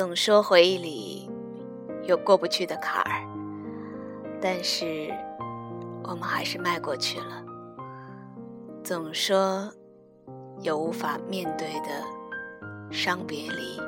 总说回忆里有过不去的坎儿，但是我们还是迈过去了。总说有无法面对的伤别离，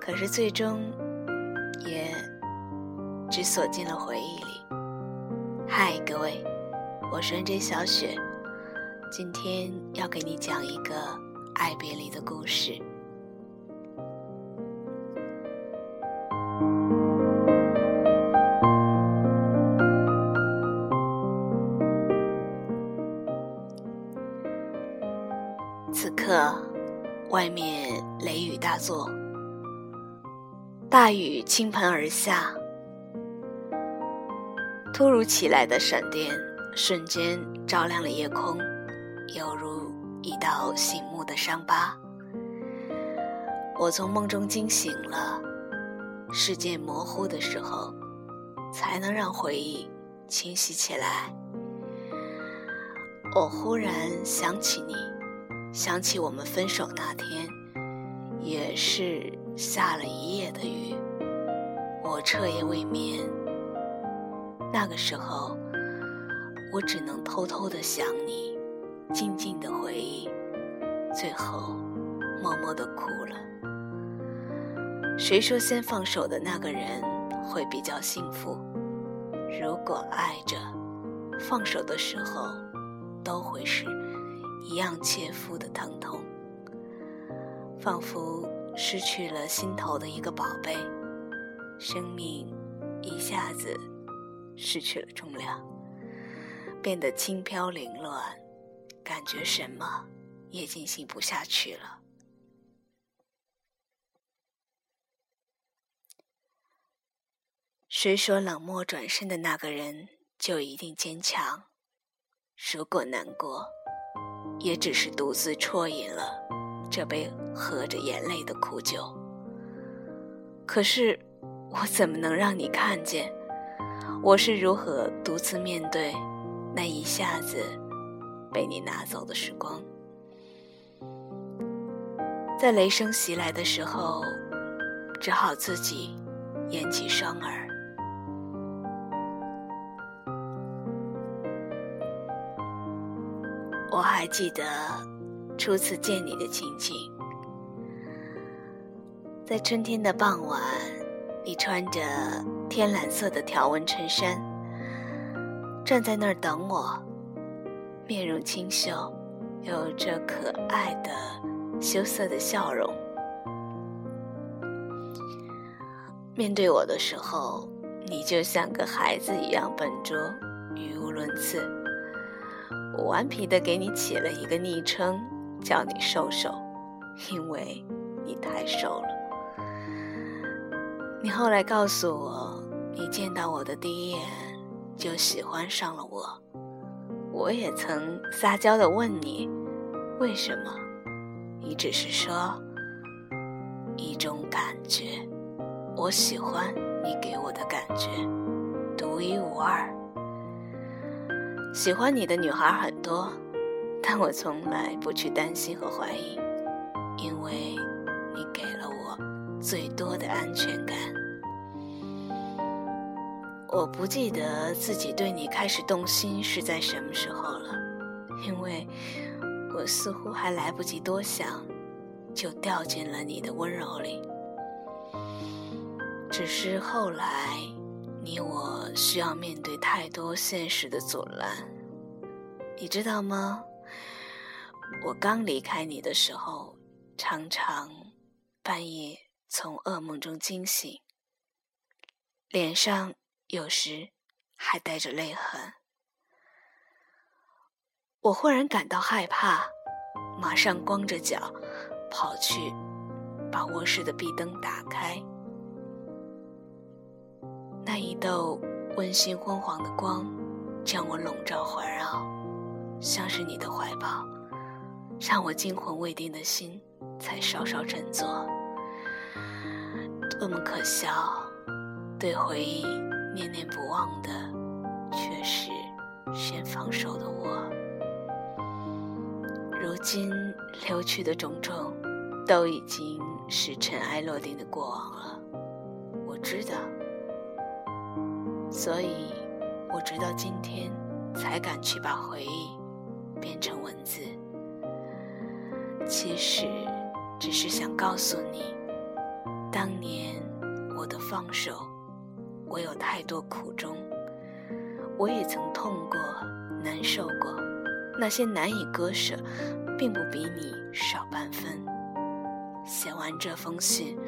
可是最终也只锁进了回忆里。嗨，各位，我是 NJ 小雪，今天要给你讲一个爱别离的故事。外面雷雨大作，大雨倾盆而下。突如其来的闪电瞬间照亮了夜空，犹如一道醒目的伤疤。我从梦中惊醒了，世界模糊的时候，才能让回忆清晰起来。我忽然想起你。想起我们分手那天，也是下了一夜的雨，我彻夜未眠。那个时候，我只能偷偷的想你，静静的回忆，最后默默的哭了。谁说先放手的那个人会比较幸福？如果爱着，放手的时候都会是。一样切肤的疼痛，仿佛失去了心头的一个宝贝，生命一下子失去了重量，变得轻飘凌乱，感觉什么也进行不下去了。谁说冷漠转身的那个人就一定坚强？如果难过。也只是独自啜饮了这杯喝着眼泪的苦酒。可是，我怎么能让你看见我是如何独自面对那一下子被你拿走的时光？在雷声袭来的时候，只好自己掩起双耳。我还记得初次见你的情景，在春天的傍晚，你穿着天蓝色的条纹衬衫，站在那儿等我，面容清秀，有着可爱的羞涩的笑容。面对我的时候，你就像个孩子一样笨拙，语无伦次。我顽皮的给你起了一个昵称，叫你瘦瘦，因为你太瘦了。你后来告诉我，你见到我的第一眼就喜欢上了我。我也曾撒娇的问你，为什么？你只是说一种感觉，我喜欢你给我的感觉，独一无二。喜欢你的女孩很多，但我从来不去担心和怀疑，因为你给了我最多的安全感。我不记得自己对你开始动心是在什么时候了，因为我似乎还来不及多想，就掉进了你的温柔里。只是后来。你我需要面对太多现实的阻拦，你知道吗？我刚离开你的时候，常常半夜从噩梦中惊醒，脸上有时还带着泪痕。我忽然感到害怕，马上光着脚跑去把卧室的壁灯打开。一道温馨昏黄的光，将我笼罩环绕，像是你的怀抱，让我惊魂未定的心才稍稍振作。多么可笑！对回忆念念不忘的，却是先放手的我。如今流去的种种，都已经是尘埃落定的过往了，我知道，所以我直到今天才敢去把回忆变成文字。其实，只是想告诉你，当年我的放手，我有太多苦衷，我也曾痛过、难受过，那些难以割舍，并不比你少半分。写完这封信，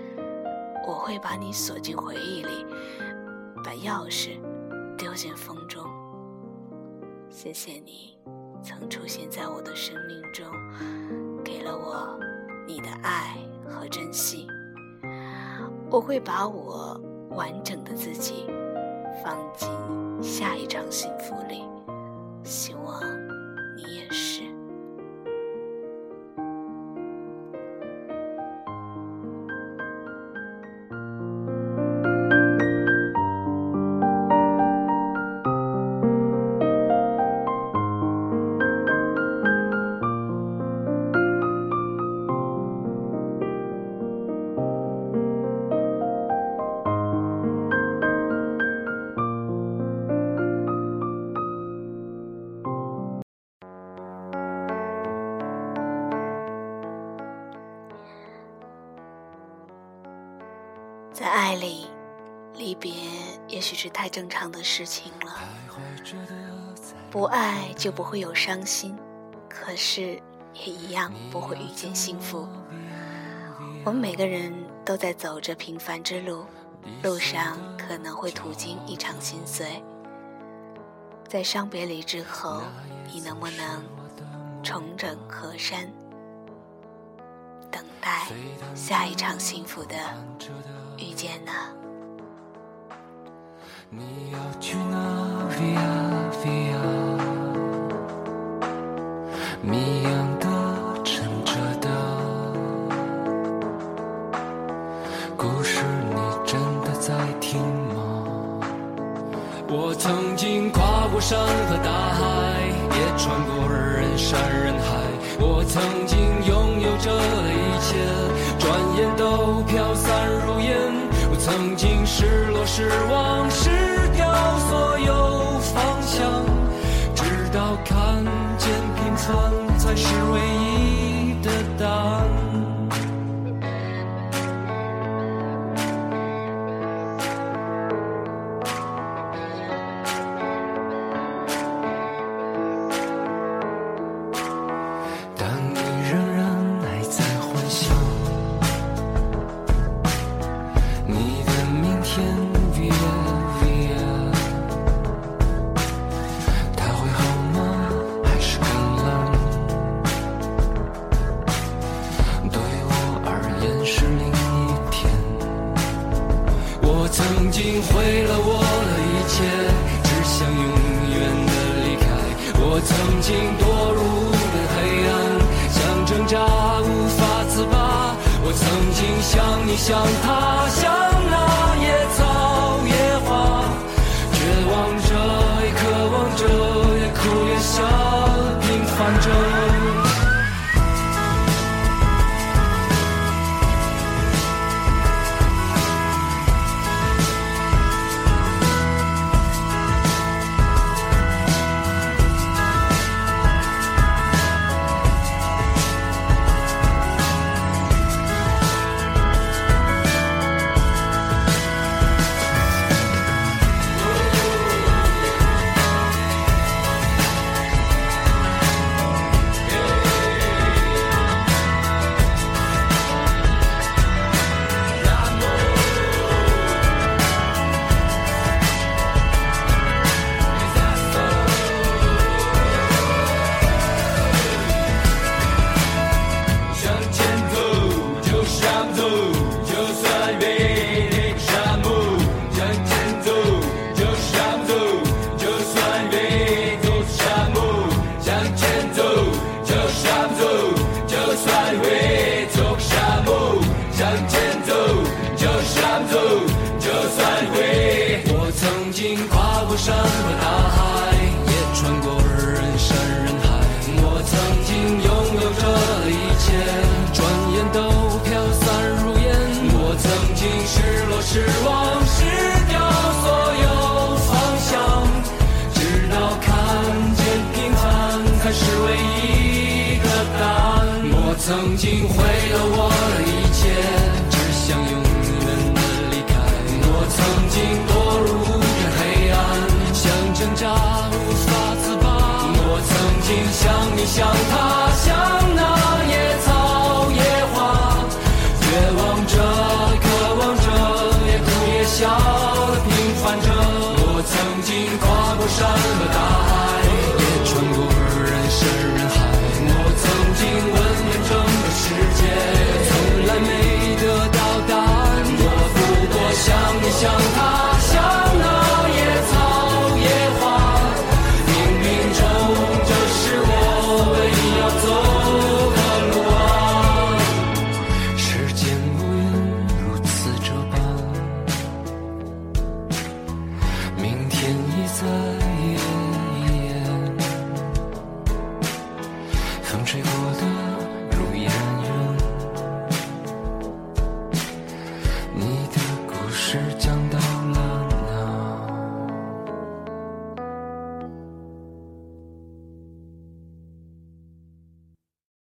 我会把你锁进回忆里，把钥匙丢进风中。谢谢你曾出现在我的生命中，给了我你的爱和珍惜。我会把我完整的自己放进下一场幸福里，希望你也是。在爱里，离别也许是太正常的事情了。不爱就不会有伤心，可是也一样不会遇见幸福。我们每个人都在走着平凡之路，路上可能会途经一场心碎。在伤别离之后，你能不能重整河山，待下一场幸福的？遇见呢？你要去哪里啊失想他。你想他想在。